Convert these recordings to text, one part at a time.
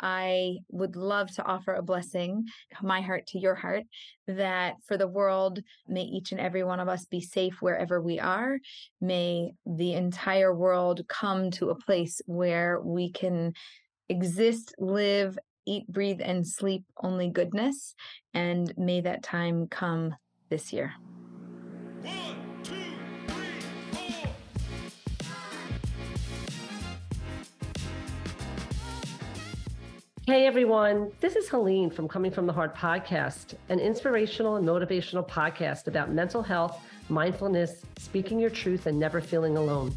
I would love to offer a blessing, my heart to your heart, that for the world, may each and every one of us be safe wherever we are. May the entire world come to a place where we can exist, live, eat, breathe, and sleep only goodness. And may that time come this year. Hey everyone, this is Helene from Coming from the Heart podcast, an inspirational and motivational podcast about mental health, mindfulness, speaking your truth, and never feeling alone.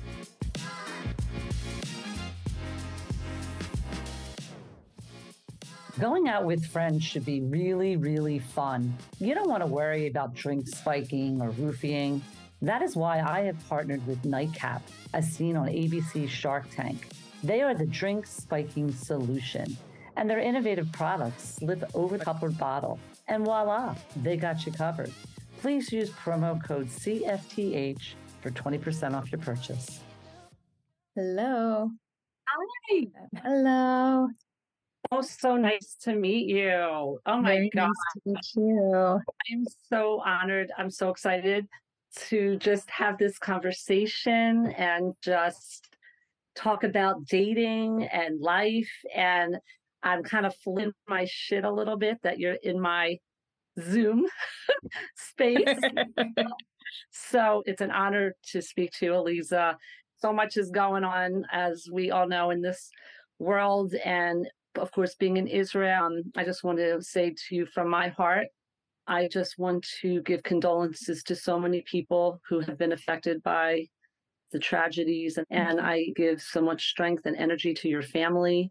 Going out with friends should be really, really fun. You don't want to worry about drink spiking or roofing. That is why I have partnered with Nightcap, as seen on ABC Shark Tank. They are the drink spiking solution and their innovative products slip over the cupboard bottle, and voila, they got you covered. Please use promo code CFTH for 20% off your purchase. Hello. Hi. Hello. Oh, so nice to meet you. Oh my Very God. Nice to meet you. I'm so honored. I'm so excited to just have this conversation and just talk about dating and life and I'm kind of flipping my shit a little bit that you're in my Zoom space. so it's an honor to speak to you, Aleeza. So much is going on, as we all know, in this world. And of course, being in Israel, um, I just want to say to you from my heart, I just want to give condolences to so many people who have been affected by the tragedies. And I give so much strength and energy to your family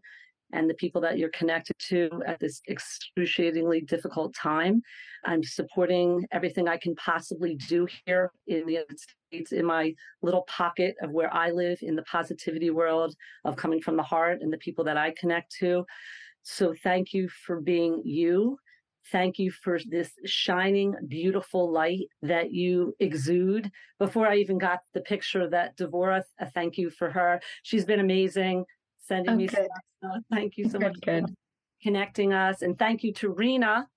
and the people that you're connected to at this excruciatingly difficult time. I'm supporting everything I can possibly do here in the United States in my little pocket of where I live in the positivity world of coming from the heart and the people that I connect to. So thank you for being you. Thank you for this shining, beautiful light that you exude. Before I even got the picture that Devorah, thank you for her. She's been amazing sending oh, me stuff. thank you so good, much good. for connecting us. And thank you to Rena.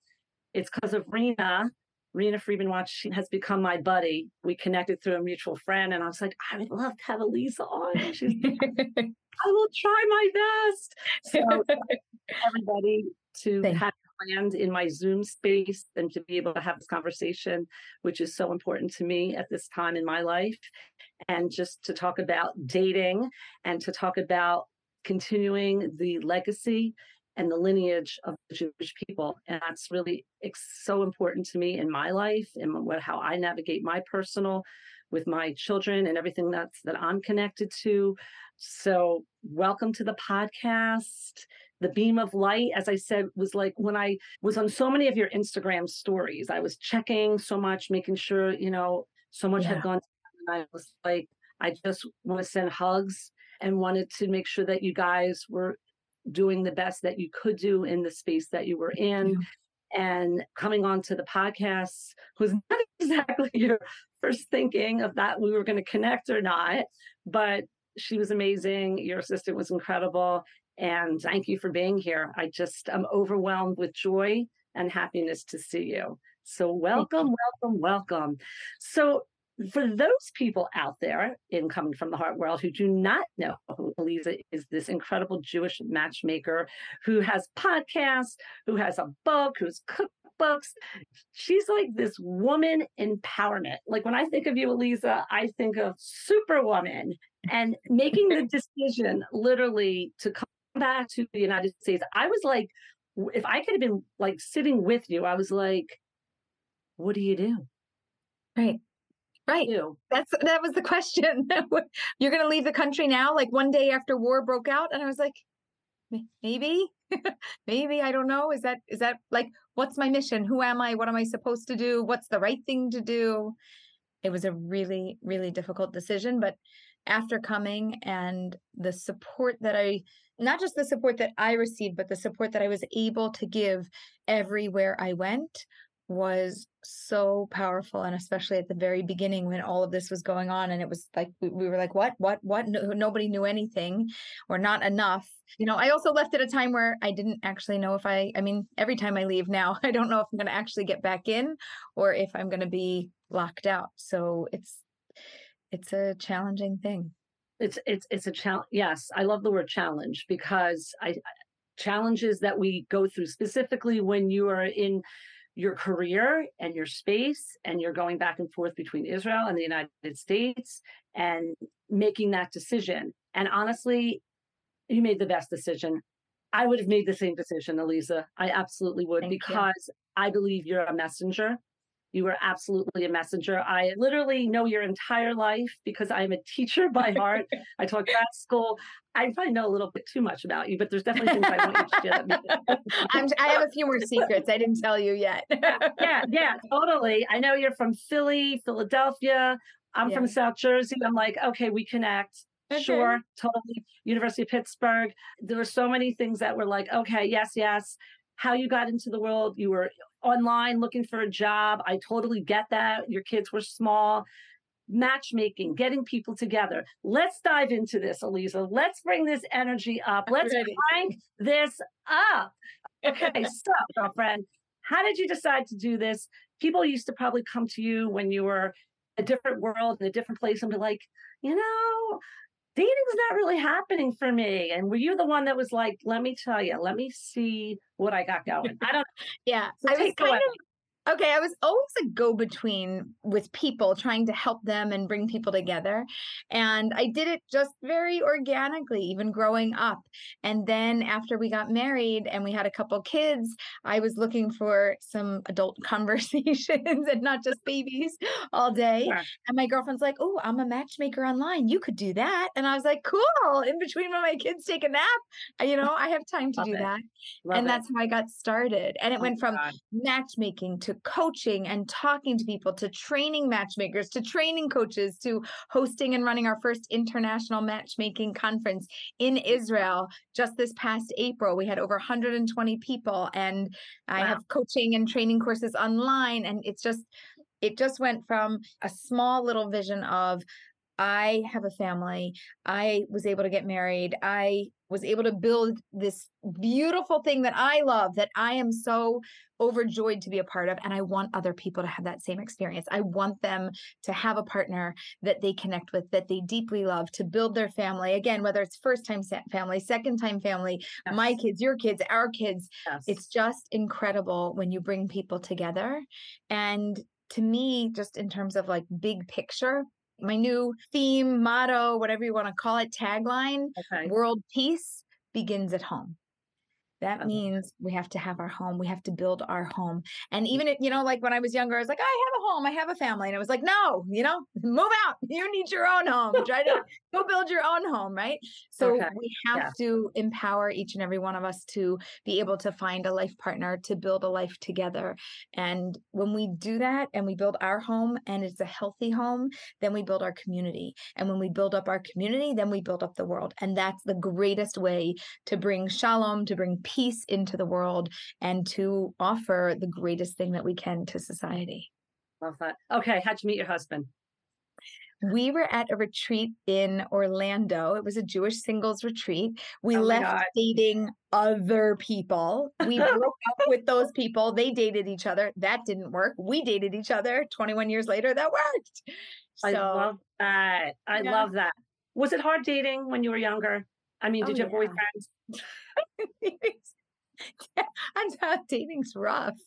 It's because of Rena. Rena Friedman Watch has become my buddy. We connected through a mutual friend, and I was like, I would love to have Aleeza on. She's I will try my best. So everybody to Thank have planned in my Zoom space and to be able to have this conversation, which is so important to me at this time in my life. And just to talk about dating and to talk about continuing the legacy and the lineage of the Jewish people. And that's really so important to me in my life and what, how I navigate my personal with my children and everything that's that I'm connected to. So welcome to the podcast. The beam of light, as I said, was like when I was on so many of your Instagram stories, I was checking so much, making sure, you know, so much yeah. had gone. And I was like, I just want to send hugs and wanted to make sure that you guys were doing the best that you could do in the space that you were in. And coming on to the podcast was not exactly your first thinking of that we were going to connect or not, but she was amazing. Your assistant was incredible. And thank you for being here. I just am overwhelmed with joy and happiness to see you. So, welcome, welcome, welcome. So, for those people out there in coming from the heart world who do not know who Aleeza is this incredible Jewish matchmaker who has podcasts, who has a book, who's cookbooks. She's like this woman empowerment. Like when I think of you, Aleeza, I think of superwoman and making the decision literally to come back to the United States. I was like, if I could have been like sitting with you, I was like, what do you do? Right. Right. That's that was the question. You're going to leave the country now like one day after war broke out and I was like maybe maybe I don't know. Is that is that like what's my mission? Who am I? What am I supposed to do? What's the right thing to do? It was a really really difficult decision, but after coming and the support that I not just the support that I received, but the support that I was able to give everywhere I went was so powerful and especially at the very beginning when all of this was going on and it was like we, we were like what? What? What? No, nobody knew anything or not enough. You know i also left at a time where i didn't actually know if i i mean every time i leave now i don't know if i'm going to actually get back in or if i'm going to be locked out. So it's it's a challenging thing. It's it's it's a challenge yes i love the word challenge because i challenges that we go through specifically when you are in your career and your space and you're going back and forth between Israel and the United States and making that decision. And honestly, you made the best decision. I would have made the same decision, Aleeza. I absolutely would Thank because you. I believe you're a messenger. You are absolutely a messenger. I literally know your entire life because I'm a teacher by heart. I taught grad school. I probably know a little bit too much about you, but there's definitely things I want you to share. I'm, I have a few more secrets I didn't tell you yet. yeah, yeah, totally. I know you're from Philly, Philadelphia. I'm yeah. from South Jersey. I'm like, okay, we connect. Okay. Sure, totally. University of Pittsburgh. There were so many things that were like, okay, yes, yes. How you got into the world, you were online looking for a job. I totally get that. Your kids were small matchmaking, getting people together. Let's dive into this, Aleeza. Let's bring this energy up. Let's crank this up. Okay, so, girlfriend, how did you decide to do this? People used to probably come to you when you were a different world in a different place and be like, you know, dating's not really happening for me. And were you the one that was like, let me tell you, let me see what I got going? I don't. yeah, so I was kind away. of Okay, I was always a go between with people, trying to help them and bring people together. And I did it just very organically, even growing up. And then after we got married and we had a couple kids, I was looking for some adult conversations and not just babies all day. Yeah. And my girlfriend's like, Oh, I'm a matchmaker online. You could do that. And I was like, Cool. In between when my kids take a nap, uh, you know, I have time to Love do it. that. Love and it. that's how I got started. And it oh went from God. matchmaking to coaching and talking to people to training matchmakers to training coaches to hosting and running our first international matchmaking conference in Israel just this past April. We had over 120 people and I have coaching and training courses online and it's just it just went from a small little vision of I have a family. I was able to get married. I was able to build this beautiful thing that I love, that I am so overjoyed to be a part of. And I want other people to have that same experience. I want them to have a partner that they connect with, that they deeply love, to build their family. Again, whether it's first time family, second time family, yes. my kids, your kids, our kids. Yes. It's just incredible when you bring people together. And to me, just in terms of like big picture, my new theme, motto, whatever you want to call it, tagline okay. world peace begins at home. That means we have to have our home. We have to build our home. And even if, you know, like when I was younger, I was like, I have a home, I have a family. And I was like, no, you know, move out. You need your own home. Try to go build your own home, right? So okay. we have yeah. to empower each and every one of us to be able to find a life partner, to build a life together. And when we do that and we build our home and it's a healthy home, then we build our community. And when we build up our community, then we build up the world. And that's the greatest way to bring shalom, to bring peace into the world and to offer the greatest thing that we can to society. Love that. Okay, how'd you meet your husband? We were at a retreat in Orlando. It was a Jewish singles retreat. We oh left dating other people. We broke up with those people. They dated each other. That didn't work. We dated each other 21 years later. That worked. So, I love that. I yeah. love that. Was it hard dating when you were younger? I mean, did oh, you have yeah. boyfriends? I'm not dating's rough.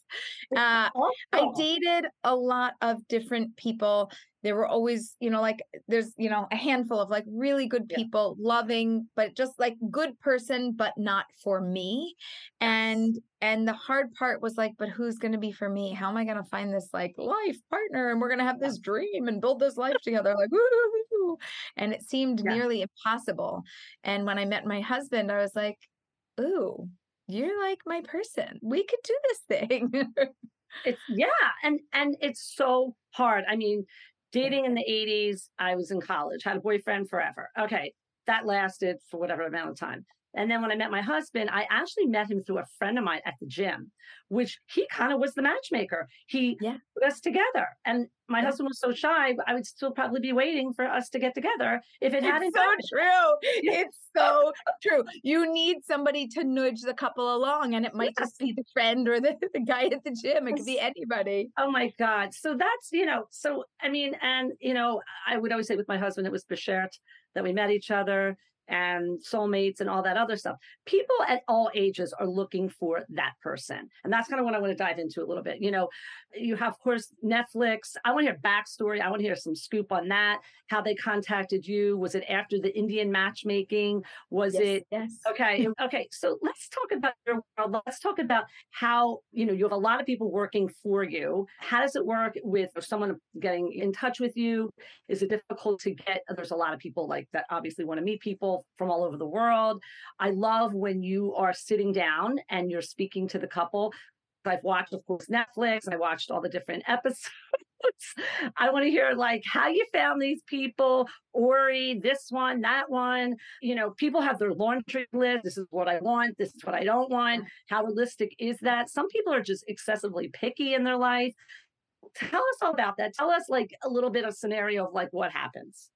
Uh, I dated a lot of different people. There were always, you know, like there's, you know, a handful of like really good people, yeah. loving, but just like good person, but not for me. And and the hard part was like, but who's going to be for me? How am I going to find this like life partner? And we're going to have this dream and build this life together. Like, woo! And it seemed yeah. nearly impossible. And when I met my husband, I was like, ooh, you're like my person. We could do this thing. it's yeah, and and it's so hard. I mean, dating in the 80s, I was in college, had a boyfriend forever. Okay, that lasted for whatever amount of time. And then when I met my husband, I actually met him through a friend of mine at the gym, which he kind of was the matchmaker. He yeah. put us together. And my yeah. husband was so shy, I would still probably be waiting for us to get together if it hadn't. It's so happened. true. It's so true. You need somebody to nudge the couple along, and it might yes. just be the friend or the, the guy at the gym. It could be anybody. Oh my God. So that's, you know, so I mean, and, you know, I would always say with my husband, it was Bashert that we met each other and soulmates and all that other stuff. People at all ages are looking for that person. And that's kind of what I want to dive into a little bit. You know, you have, of course, Netflix. I want to hear backstory. I want to hear some scoop on that, how they contacted you. Was it after the Indian matchmaking? Was yes, it? Yes. Okay. Okay. So let's talk about your world. Let's talk about how, you know, you have a lot of people working for you. How does it work with someone getting in touch with you? Is it difficult to get? There's a lot of people like that obviously want to meet people from all over the world. I love when you are sitting down and you're speaking to the couple. I've watched, of course, Netflix. I watched all the different episodes. I want to hear like how you found these people, Ori, this one, that one. You know, people have their laundry list. This is what I want. This is what I don't want. How realistic is that? Some people are just excessively picky in their life. Tell us all about that. Tell us like a little bit of scenario of like what happens.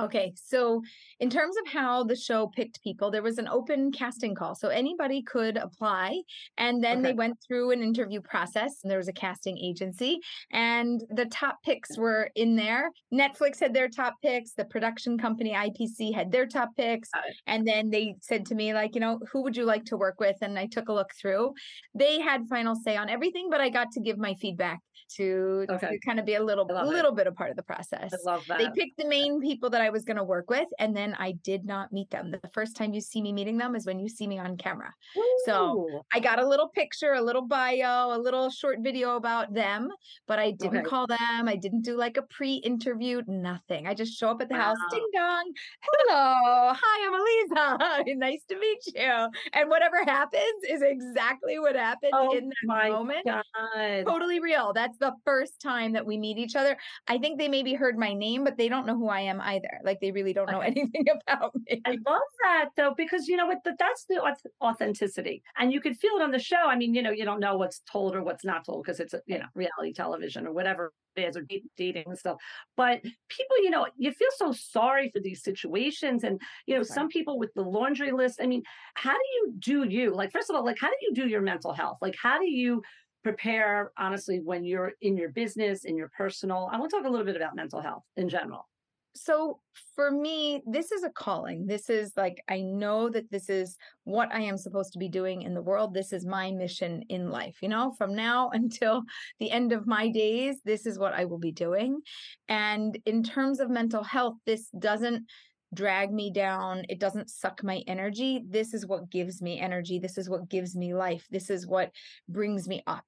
Okay, so in terms of how the show picked people, there was an open casting call. So anybody could apply. And then okay. they went through an interview process, and there was a casting agency, and the top picks were in there. Netflix had their top picks, the production company IPC had their top picks. And then they said to me, like, you know, who would you like to work with? And I took a look through. They had final say on everything, but I got to give my feedback to, okay. to kind of be a little a little it. bit a part of the process. I love that. They picked the main people that I was going to work with, and then I did not meet them. The first time you see me meeting them is when you see me on camera. Ooh. So I got a little picture, a little bio, a little short video about them, but I didn't okay. call them. I didn't do like a pre-interview, nothing. I just show up at the wow. house, ding dong, hello, hi, I'm Aleeza, nice to meet you. And whatever happens is exactly what happened oh in that moment. God. Totally real. That's the first time that we meet each other. I think they maybe heard my name, but they don't know who I am either. Like they really don't know anything about me. I love that though, because you know what? That's the authenticity, and you could feel it on the show. I mean, you know, you don't know what's told or what's not told because it's a you know reality television or whatever it is or dating and stuff. But mm-hmm. people, you know, you feel so sorry for these situations, and you know, right. some people with the laundry list. I mean, how do you do you? Like, first of all, like, how do you do your mental health? Like, how do you prepare honestly when you're in your business in your personal i want to talk a little bit about mental health in general. So for me this is a calling. This is like i know that this is what i am supposed to be doing in the world. This is my mission in life you know? From now until the end of my days this is what i will be doing. And in terms of mental health this doesn't drag me down. It doesn't suck my energy. This is what gives me energy. This is what gives me life. This is what brings me up.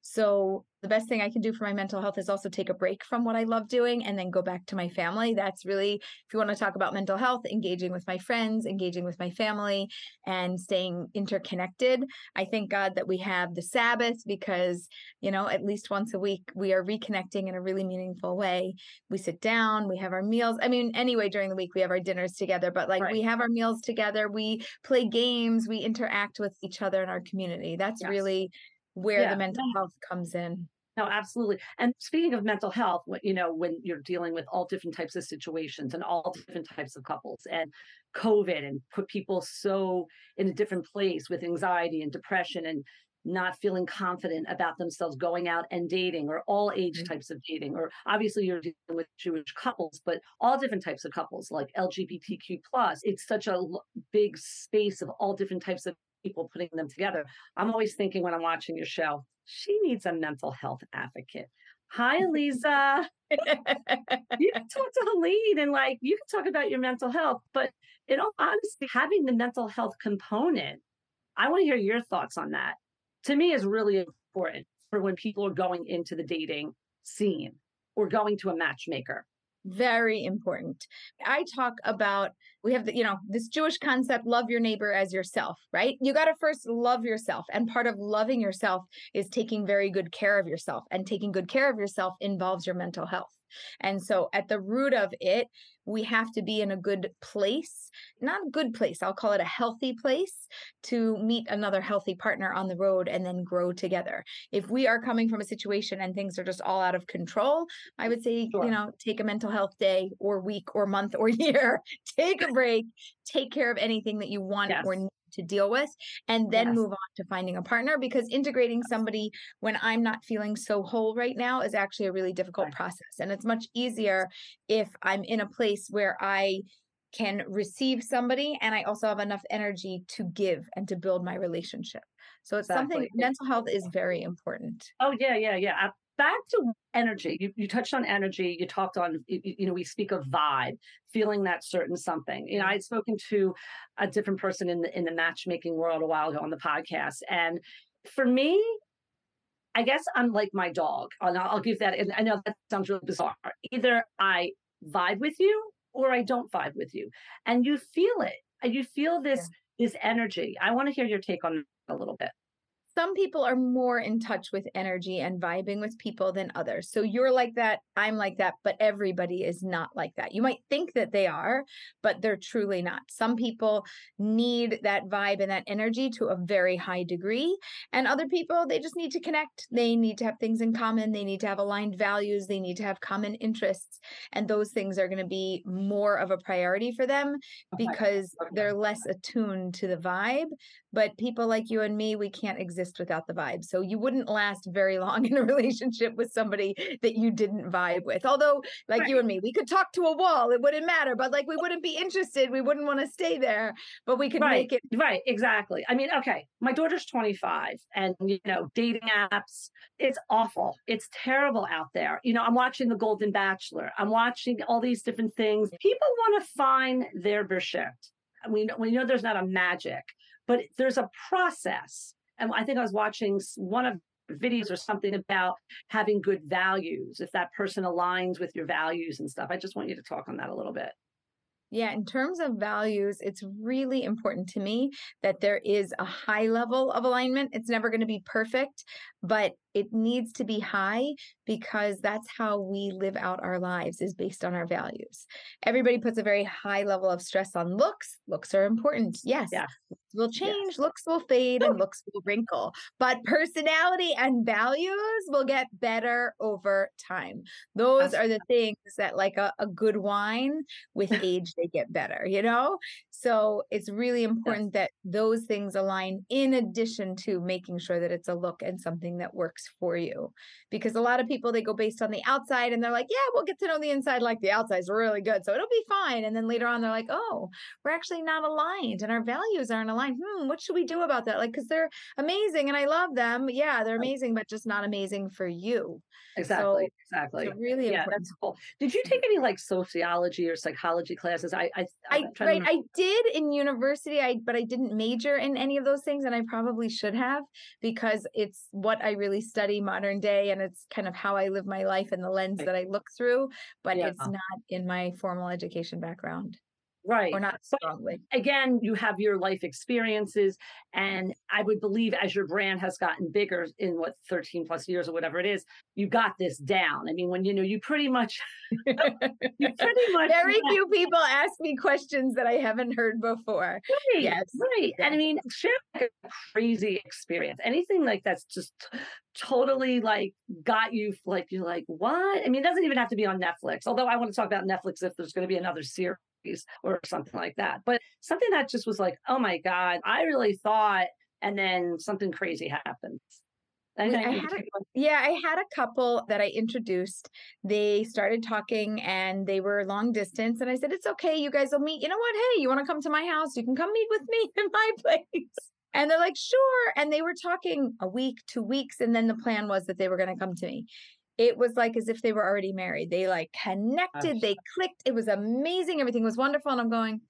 So the best thing I can do for my mental health is also take a break from what I love doing and then go back to my family. That's really, if you want to talk about mental health, engaging with my friends, engaging with my family, and staying interconnected. I thank God that we have the Sabbath because, you know, at least once a week we are reconnecting in a really meaningful way. We sit down, we have our meals. I mean, anyway, during the week we have our dinners together, but like right. we have our meals together, we play games, we interact with each other in our community. That's yes. really where yeah. the mental health comes in. No, absolutely. And speaking of mental health, you know, when you're dealing with all different types of situations and all different types of couples and COVID and put people so in a different place with anxiety and depression and not feeling confident about themselves going out and dating or all age mm-hmm. types of dating or obviously you're dealing with jewish couples but all different types of couples like lgbtq plus it's such a big space of all different types of people putting them together. I'm always thinking when I'm watching your show, she needs a mental health advocate. Hi, Aleeza. you can talk to Helene and like you can talk about your mental health, but in all honesty, having the mental health component, I want to hear your thoughts on that. To me, is really important for when people are going into the dating scene or going to a matchmaker very important. I talk about we have the you know this Jewish concept love your neighbor as yourself, right? You got to first love yourself and part of loving yourself is taking very good care of yourself and taking good care of yourself involves your mental health. And so at the root of it, we have to be in a good place, not a good place, I'll call it a healthy place to meet another healthy partner on the road and then grow together. If we are coming from a situation and things are just all out of control, I would say, sure. you know, take a mental health day or week or month or year, take a break, take care of anything that you want yes. or need to deal with and then yes. move on to finding a partner because integrating somebody when I'm not feeling so whole right now is actually a really difficult right. process. And it's much easier if I'm in a place where I can receive somebody and I also have enough energy to give and to build my relationship. So it's exactly. something mental health is very important. Oh yeah, yeah, yeah back to energy. You, you touched on energy. You talked on you, you, know we speak of vibe feeling that certain something. You know i'd spoken to a different person in the in the matchmaking world a while ago on the podcast and for me i guess i'm like my dog and i'll give that and i know that sounds really bizarre. Either i vibe with you or i don't vibe with you and you feel it and you feel this yeah. this energy. I want to hear your take on a little bit some people are more in touch with energy and vibing with people than others. So you're like that, I'm like that, but everybody is not like that. You might think that they are, but they're truly not. Some people need that vibe and that energy to a very high degree, and other people they just need to connect. They need to have things in common, they need to have aligned values, they need to have common interests, and those things are going to be more of a priority for them because they're less attuned to the vibe. But people like you and me, we can't exist exist without the vibe. So you wouldn't last very long in a relationship with somebody that you didn't vibe with. Although, like right. you and me, we could talk to a wall, it wouldn't matter, but like we wouldn't be interested. We wouldn't want to stay there, but we could right. make it. Right, exactly. I mean, okay, my daughter's 25 and, you know, dating apps, it's awful. It's terrible out there. You know, I'm watching The Golden Bachelor, I'm watching all these different things. People want to find their Bashert. We know, we know there's not a magic, but there's a process and I think I was watching one of videos or something about having good values, if that person aligns with your values and stuff. I just want you to talk on that a little bit. Yeah, in terms of values, it's really important to me that there is a high level of alignment. It's never going to be perfect, but it needs to be high because that's how we live out our lives is based on our values. Everybody puts a very high level of stress on looks. Looks are important. Yes. Yeah. Will change, yes. looks will fade, and looks will wrinkle. But personality and values will get better over time. Those are the things that, like a, a good wine, with age, they get better, you know? So it's really important yes. that those things align in addition to making sure that it's a look and something that works for you. Because a lot of people, they go based on the outside and they're like, yeah, we'll get to know the inside like the outside's really good. So it'll be fine. And then later on, they're like, oh, we're actually not aligned and our values aren't aligned. Hmm, what should we do about that? Like, because they're amazing and I love them. Yeah, they're amazing, but just not amazing for you. Exactly. So exactly. really yeah, important. That's cool. Did you take any like sociology or psychology classes? I I I, right, I did in university, I but I didn't major in any of those things, and I probably should have because it's what I really study modern day and it's kind of how I live my life and the lens that I look through, but yeah. it's not in my formal education background. Right. Or not strongly. But again, you have your life experiences. And I would believe as your brand has gotten bigger in what 13 plus years or whatever it is, you got this down. I mean, when you know, you pretty much, you pretty much. Very few people ask me questions that I haven't heard before. Right. Yes. Right. Yes. And I mean, share like a crazy experience. Anything like that's just totally like got you like, you're like, what? I mean, it doesn't even have to be on Netflix. Although I want to talk about Netflix if there's going to be another series or something like that. But something that just was like, oh my God, I really thought, and then something crazy happens. I had a, yeah, I had a couple that I introduced. They started talking and they were long distance. And I said, It's okay. You guys will meet. You know what? Hey, you want to come to my house? You can come meet with me in my place. And they're like, Sure. And they were talking a week, two weeks. And then the plan was that they were going to come to me it was like as if they were already married. They like connected, they clicked. It was amazing. Everything was wonderful. And I'm going,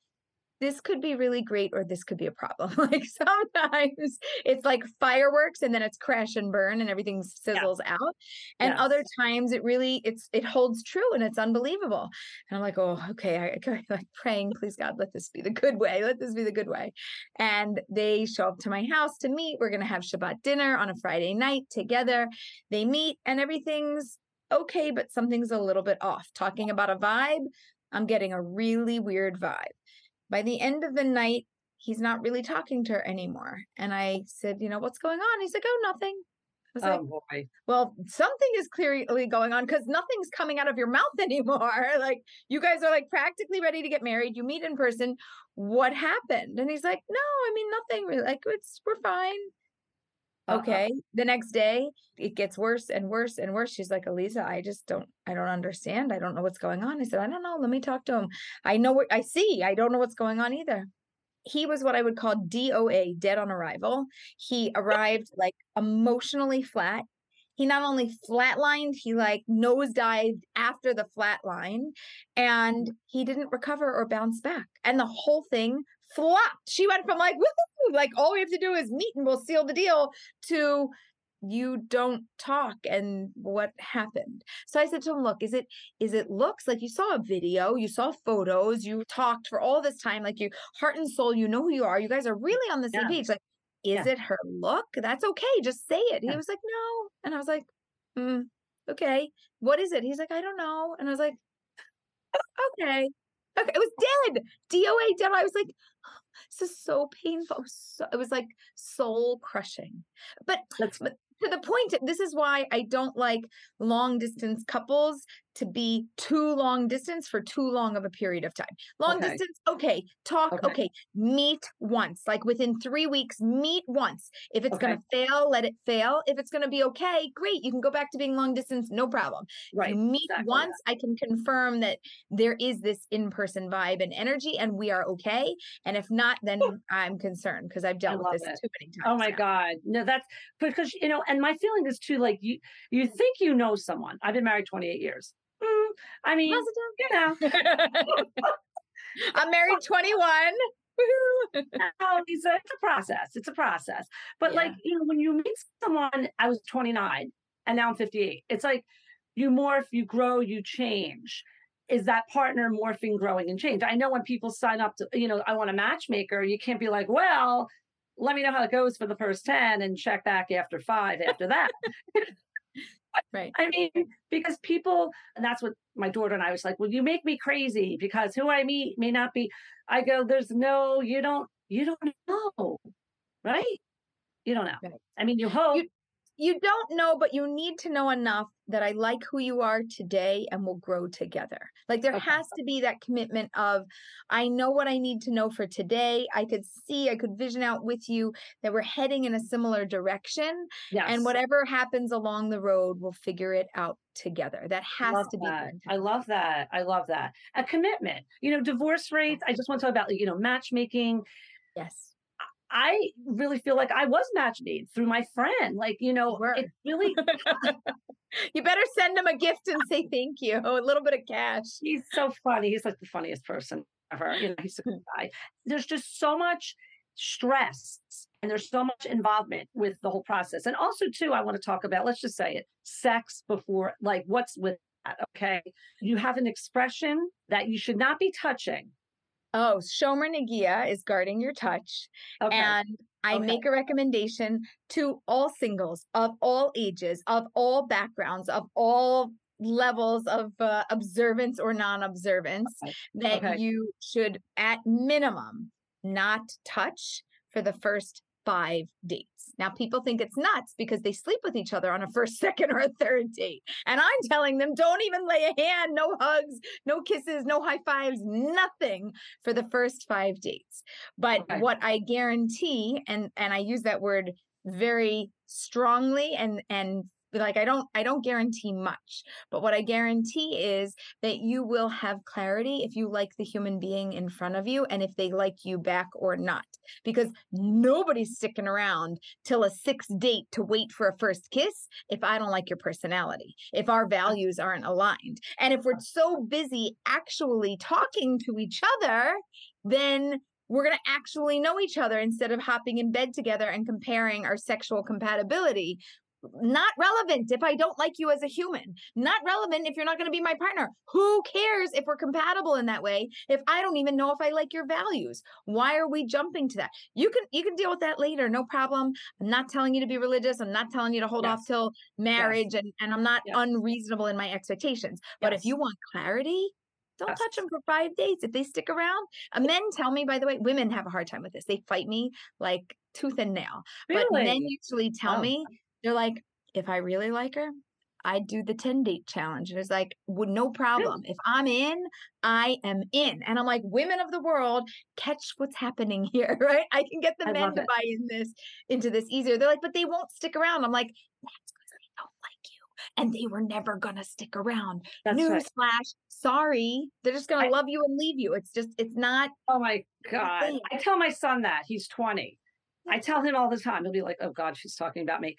this could be really great or this could be a problem. like sometimes it's like fireworks and then it's crash and burn and everything sizzles yeah. out. And yes. other times it really it's it holds true and it's unbelievable. And I'm like, oh, okay. I, I like praying, please God, let this be the good way. Let this be the good way. And they show up to my house to meet. We're gonna have Shabbat dinner on a Friday night together. They meet and everything's okay, but something's a little bit off. Talking about a vibe, I'm getting a really weird vibe. By the end of the night, he's not really talking to her anymore. And I said, you know, what's going on? He's like, oh, nothing. I was Oh like, boy. well, something is clearly going on because nothing's coming out of your mouth anymore. like you guys are like practically ready to get married. You meet in person. What happened? And he's like, no, I mean nothing. We're like it's we're fine. Uh-uh. Okay. The next day, it gets worse and worse and worse. She's like, Aleeza, I just don't, I don't understand. I don't know what's going on. I said, I don't know. Let me talk to him. I know what I see. I don't know what's going on either. He was what I would call DOA, dead on arrival. He arrived like emotionally flat. He not only flatlined, he like nosedived after the flat line and mm-hmm. he didn't recover or bounce back. And the whole thing flopped. She went from like, woohoo, like all we have to do is meet and we'll seal the deal to you don't talk and what happened so i said to him look is it is it looks like you saw a video you saw photos you talked for all this time like you heart and soul you know who you are you guys are really on the same Yeah. page like is Yeah. it her look that's okay just say it Yeah. he was like no and i was like mm, okay what is it he's like i don't know and i was like okay okay it was dead doa dead i was like this is so painful. It was so, it was like soul crushing. But That's but to the point this is why i don't like long distance couples to be too long distance for too long of a period of time long Okay. distance okay talk Okay. okay. meet once like within three weeks meet once if it's going to fail let it fail if it's going to be okay great you can go back to being long distance no problem right. you meet exactly once i can confirm that there is this in-person vibe and energy and we are okay and if not then i'm concerned because i've dealt with this it. too many oh times Oh my now. God. No, that's because you know, and my feeling is too like you you think you know someone. I've been married 28 years. I mean, Mazel you know, i'm married 21 Woohoo. no, it's a, it's a process. It's a process. But like, you know, when you meet someone, I was 29 and now I'm 58. It's like you morph, you grow, you change. Is that partner morphing, growing, and change? I know when people sign up to, you know, I want a matchmaker, you can't be like, well, let me know how it goes for the first 10 and check back after five after that. right I mean, because people, and that's what my daughter and I was like, well, you make me crazy because who I meet may not be. I go, there's no, you don't, you don't know, right? You don't know. Right. I mean, you hope. you don't know, but you need to know enough that I like who you are today and we'll grow together. Like there Okay. has to be that commitment of I know what I need to know for today. I could see, I could vision out with you that we're heading in a similar direction. yes. And whatever happens along the road, we'll figure it out together. That has love to be that. I love that. I love that. A commitment. You know, divorce rates. I just want to talk about, you know, matchmaking. yes. I really feel like I was matchmade through my friend. Like, you know, were. it really You better send him a gift and say thank you. A little bit of cash. he's so funny. He's like the funniest person ever. You know, he's a good guy. There's just so much stress and there's so much involvement with the whole process. And also, too, I want to talk about, let's just say it, sex before, like what's with that. Okay. You have an expression that you should not be touching. Oh, Shomer Negiah is guarding your touch. Okay. And I Okay. make a recommendation to all singles of all ages, of all backgrounds, of all levels of uh, observance or non observance Okay. that you should, at minimum, not touch for the first five dates. Now, people think it's nuts because they sleep with each other on a first, second, or a third date. And I'm telling them don't even lay a hand, no hugs, no kisses, no high fives, nothing for the first five dates. But Okay. what I guarantee, and and I use that word very strongly and and like I don't I don't guarantee much, but what I guarantee is that you will have clarity if you like the human being in front of you and if they like you back or not. Because nobody's sticking around till a sixth date to wait for a first kiss if I don't like your personality, if our values aren't aligned. And if we're so busy actually talking to each other, then we're going to actually know each other instead of hopping in bed together and comparing our sexual compatibility. Not relevant if I don't like you as a human, not relevant if you're not going to be my partner. Who cares if we're compatible in that way if I don't even know if I like your values? Why are we jumping to that? You can you can deal with that later, no problem. I'm not telling you to be religious. I'm not telling you to hold yes. off till marriage yes. and and I'm not yes. unreasonable in my expectations. But if you want clarity, don't touch them for five days. If they stick around, uh, men tell me, by the way, women have a hard time with this. They fight me like tooth and nail. Really? But men usually tell oh. me they're like, if I really like her, I do the 10 date challenge. And it's like, well, no problem. If I'm in, I am in. And I'm like, women of the world, catch what's happening here, right? I can get the I men to buy in this into this easier. They're like, but they won't stick around. I'm like, that's because they don't like you. And they were never gonna stick around. That's Newsflash, right. sorry. They're just gonna I, love you and leave you. It's just, it's not. Oh my God. I tell my son that. He's 20. I tell him all the time. He'll be like, oh God, she's talking about me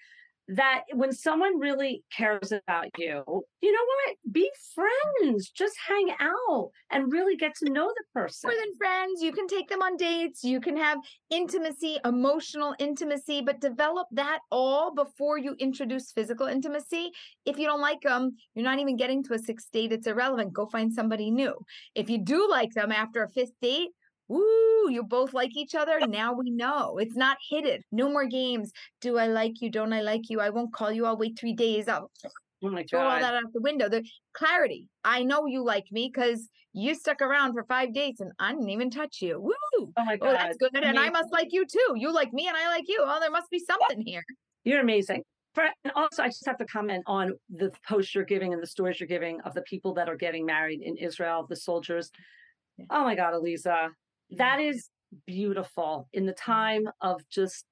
that when someone really cares about you, you know what? Be friends, just hang out and really get to know the person. More than friends, you can take them on dates, you can have intimacy, emotional intimacy, but develop that all before you introduce physical intimacy. If you don't like them, you're not even getting to a sixth date, it's irrelevant. Go find somebody new. If you do like them after a fifth date, Woo, you both like each other. Now we know. It's not hidden. No more games. Do I like you? Don't I like you? I won't call you. I'll wait three days. I'll oh my throw all that out the window. The clarity. I know you like me because you stuck around for five days and I didn't even touch you. Woo! Oh my god. Oh, that's good. And I must like you too. You like me and I like you. Oh, there must be something here. You're amazing. And also, I just have to comment on the posts you're giving and the stories you're giving of the people that are getting married in Israel, the soldiers. Oh my God, Aleeza, that is beautiful in the time of just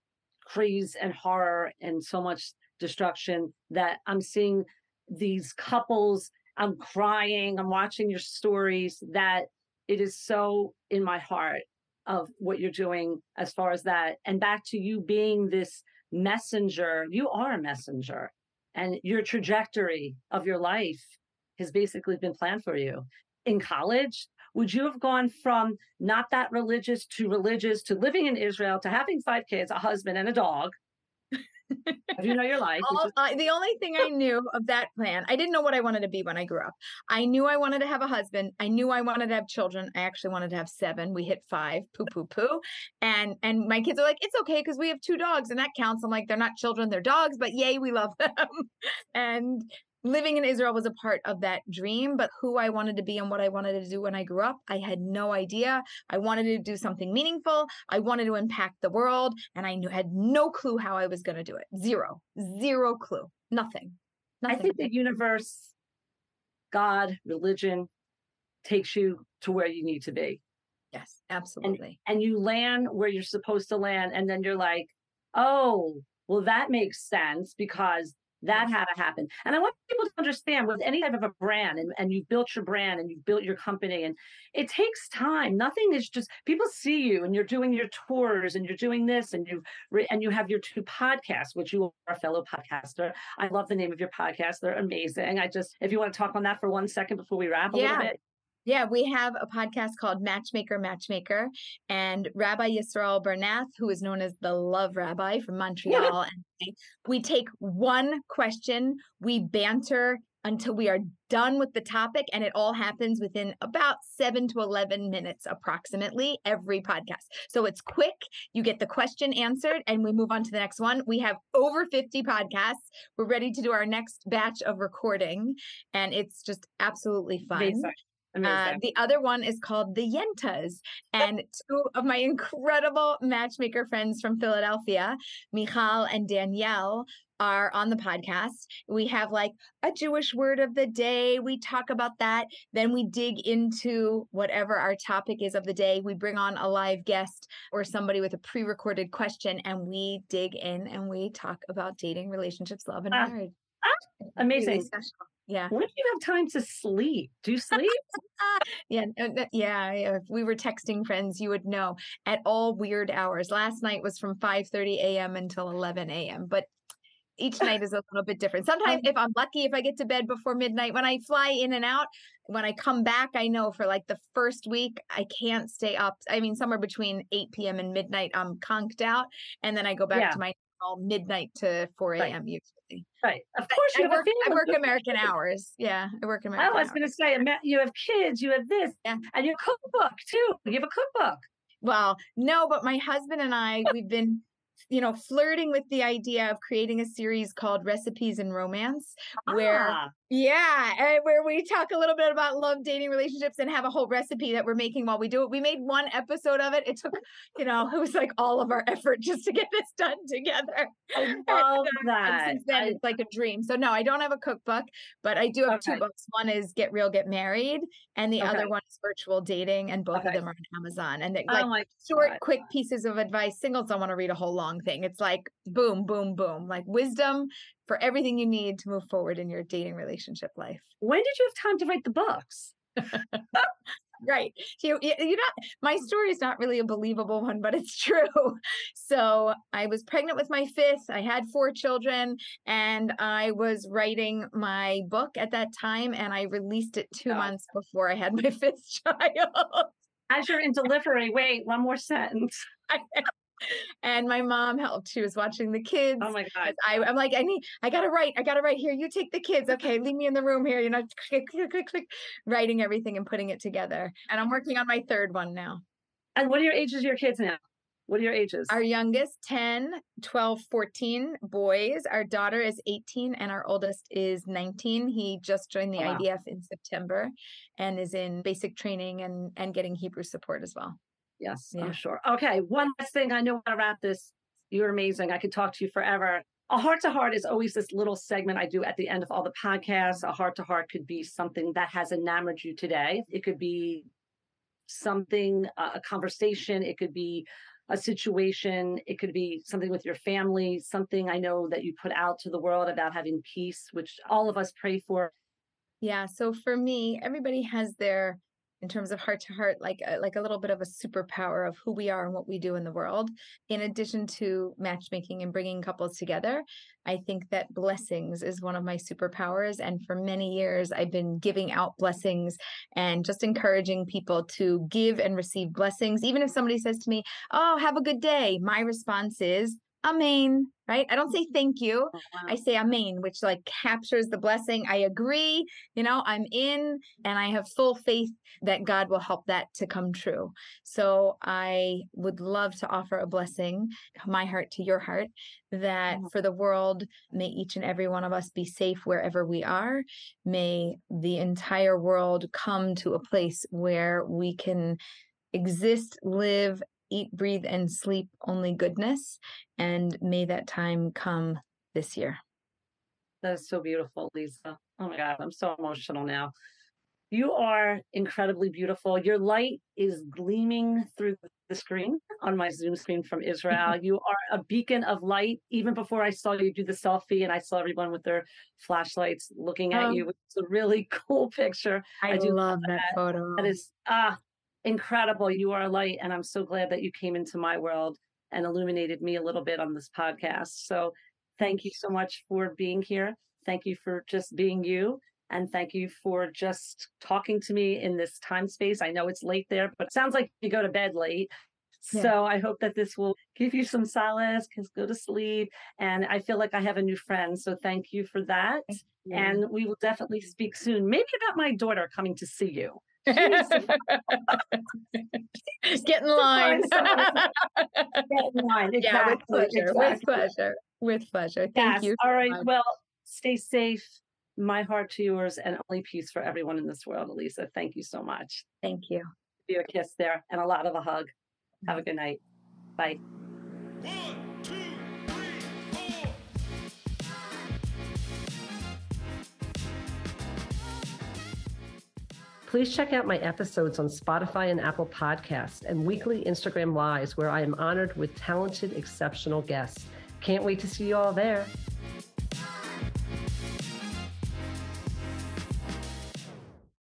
craze and horror and so much destruction that I'm seeing these couples. I'm crying. I'm watching your stories that it is so in my heart of what you're doing as far as that. And back to you being this messenger, you are a messenger, and your trajectory of your life has basically been planned for you. In college, would you have gone from not that religious to religious to living in Israel to having five kids, a husband, and a dog? you know your life. All, is- uh, the only thing I knew of that plan, I didn't know what I wanted to be when I grew up. I knew I wanted to have a husband. I knew I wanted to have children. I actually wanted to have seven. We hit five. Poo poo poo. And and my kids are like, it's okay because we have two dogs and that counts. I'm like, they're not children, they're dogs, but yay, we love them. and living in Israel was a part of that dream, but who I wanted to be and what I wanted to do when I grew up, I had no idea. I wanted to do something meaningful. I wanted to impact the world, and I knew had no clue how I was going to do it. Zero, zero clue, nothing. nothing. I think the universe, God, religion, takes you to where you need to be. Yes, absolutely. And, and you land where you're supposed to land, and then you're like, oh, well, that makes sense because that had to happen. And I want people to understand with any type of a brand and, and you've built your brand and you've built your company and it takes time. Nothing is just people see you and you're doing your tours and you're doing this and you and you have your two podcasts, which you are a fellow podcaster. I love the name of your podcast. They're amazing. I just if you want to talk on that for one second before we wrap a yeah. little bit. Yeah, we have a podcast called Matchmaker Matchmaker, and Rabbi Yisroel Bernath, who is known as the Love Rabbi from Montreal. and we take one question, we banter until we are done with the topic, and it all happens within about seven to 11 minutes approximately every podcast. So it's quick, you get the question answered, and we move on to the next one. We have over 50 podcasts. We're ready to do our next batch of recording, and it's just absolutely fun. Amazing. Uh, the other one is called the Yentas. And two of my incredible matchmaker friends from Philadelphia, Michal and Danielle, are on the podcast. We have like a Jewish word of the day. We talk about that. Then we dig into whatever our topic is of the day. We bring on a live guest or somebody with a pre recorded question and we dig in and we talk about dating, relationships, love, and uh, marriage. Ah, amazing. Really yeah. When do you have time to sleep? Do you sleep? yeah, yeah. If we were texting friends, you would know at all weird hours. Last night was from 5 30 a.m. until 11 a.m. But each night is a little bit different. Sometimes, if I'm lucky, if I get to bed before midnight, when I fly in and out, when I come back, I know for like the first week, I can't stay up. I mean, somewhere between 8 p.m. and midnight, I'm conked out. And then I go back yeah. to my normal midnight to 4 Right. a.m. usually. Right. Of course, you I have work, I work American hours. Yeah, I work American Hours. I was going to say, you have kids, you have this, Yeah. and you have a cookbook too. You have a cookbook. Well, no, but my husband and I, we've been, you know, flirting with the idea of creating a series called Recipes in Romance, where Ah, Yeah, and where we talk a little bit about love, dating, relationships, and have a whole recipe that we're making while we do it. We made one episode of it. It took, you know, it was like all of our effort just to get this done together. I love and that. since then, I- it's like a dream. So no, I don't have a cookbook, but I do have two books. One is Get Real, Get Married, and the Okay. other one is Virtual Dating, and both of them are on Amazon. And they oh like my short, God. quick pieces of advice. Singles don't want to read a whole long thing. It's like boom, boom, boom, like wisdom for everything you need to move forward in your dating relationship life. When did you have time to write the books? Right. You, you, not, my story is not really a believable one, but it's true. So I was pregnant with my fifth. I had four children and I was writing my book at that time and I released it two oh. months before I had my fifth child. As you're in delivery, wait, one more sentence. and my mom helped. She was watching the oh kids. Oh my God. I, I'm like, I need, I gotta write, I gotta write here. You take the kids. Okay, leave me in the room here. You know, click, click, click, click, writing everything and putting it together. And I'm working on my third one now. And what are your ages of your kids now? What are your ages? Our youngest, 10, 12, 14 boys. Our daughter is 18 and our oldest is 19. He just joined the Oh, wow. IDF in September and is in basic training and, and getting Hebrew support as well. Yes, Yeah. I'm sure. Okay, one last thing. I know how to wrap this. You're amazing. I could talk to you forever. A heart to heart is always this little segment I do at the end of all the podcasts. A heart to heart could be something that has enamored you today. It could be something, uh, a conversation. It could be a situation. It could be something with your family, something I know that you put out to the world about having peace, which all of us pray for. Yeah. So for me, everybody has their, in terms of heart to heart, like a, like a little bit of a superpower of who we are and what we do in the world. In addition to matchmaking and bringing couples together, I think that blessings is one of my superpowers. And for many years, I've been giving out blessings and just encouraging people to give and receive blessings. Even if somebody says to me, "Oh, have a good day," my response is, "Amen." Right? I don't say thank you. I say amen, which like captures the blessing. I agree, you know, I'm in and I have full faith that God will help that to come true. So I would love to offer a blessing, my heart to your heart, that Mhm. for the world, may each and every one of us be safe wherever we are. May the entire world come to a place where we can exist, live, eat, breathe, and sleep only goodness. And may that time come this year. That is so beautiful, Lisa. Oh my God, I'm so emotional now. You are incredibly beautiful. Your light is gleaming through the screen on my Zoom screen from Israel. you are a beacon of light. Even before I saw you do the selfie and I saw everyone with their flashlights looking at Oh. you, it's a really cool picture. I, I do love that photo. That is ah incredible. You are a light, and I'm so glad that you came into my world and illuminated me a little bit on this podcast. So thank you so much for being here. Thank you for just being you. And thank you for just talking to me in this time space. I know it's late there, but it sounds like you go to bed late. Yeah. So I hope that this will give you some solace, because go to sleep. And I feel like I have a new friend. So thank you for that. And we will definitely speak soon, maybe about my daughter coming to see you. Get in line. Get in line. Yeah, with Exactly, pleasure. With pleasure. With pleasure. Thank Yes. you. All so right. much. Well, stay safe. My heart to yours and only peace for everyone in this world, Aleeza. Thank you so much. Thank you. Give you a kiss there and a lot of a hug. Have a mm-hmm. good night. Bye. Please check out my episodes on Spotify and Apple Podcasts and weekly Instagram Lives, where I am honored with talented, exceptional guests. Can't wait to see you all there.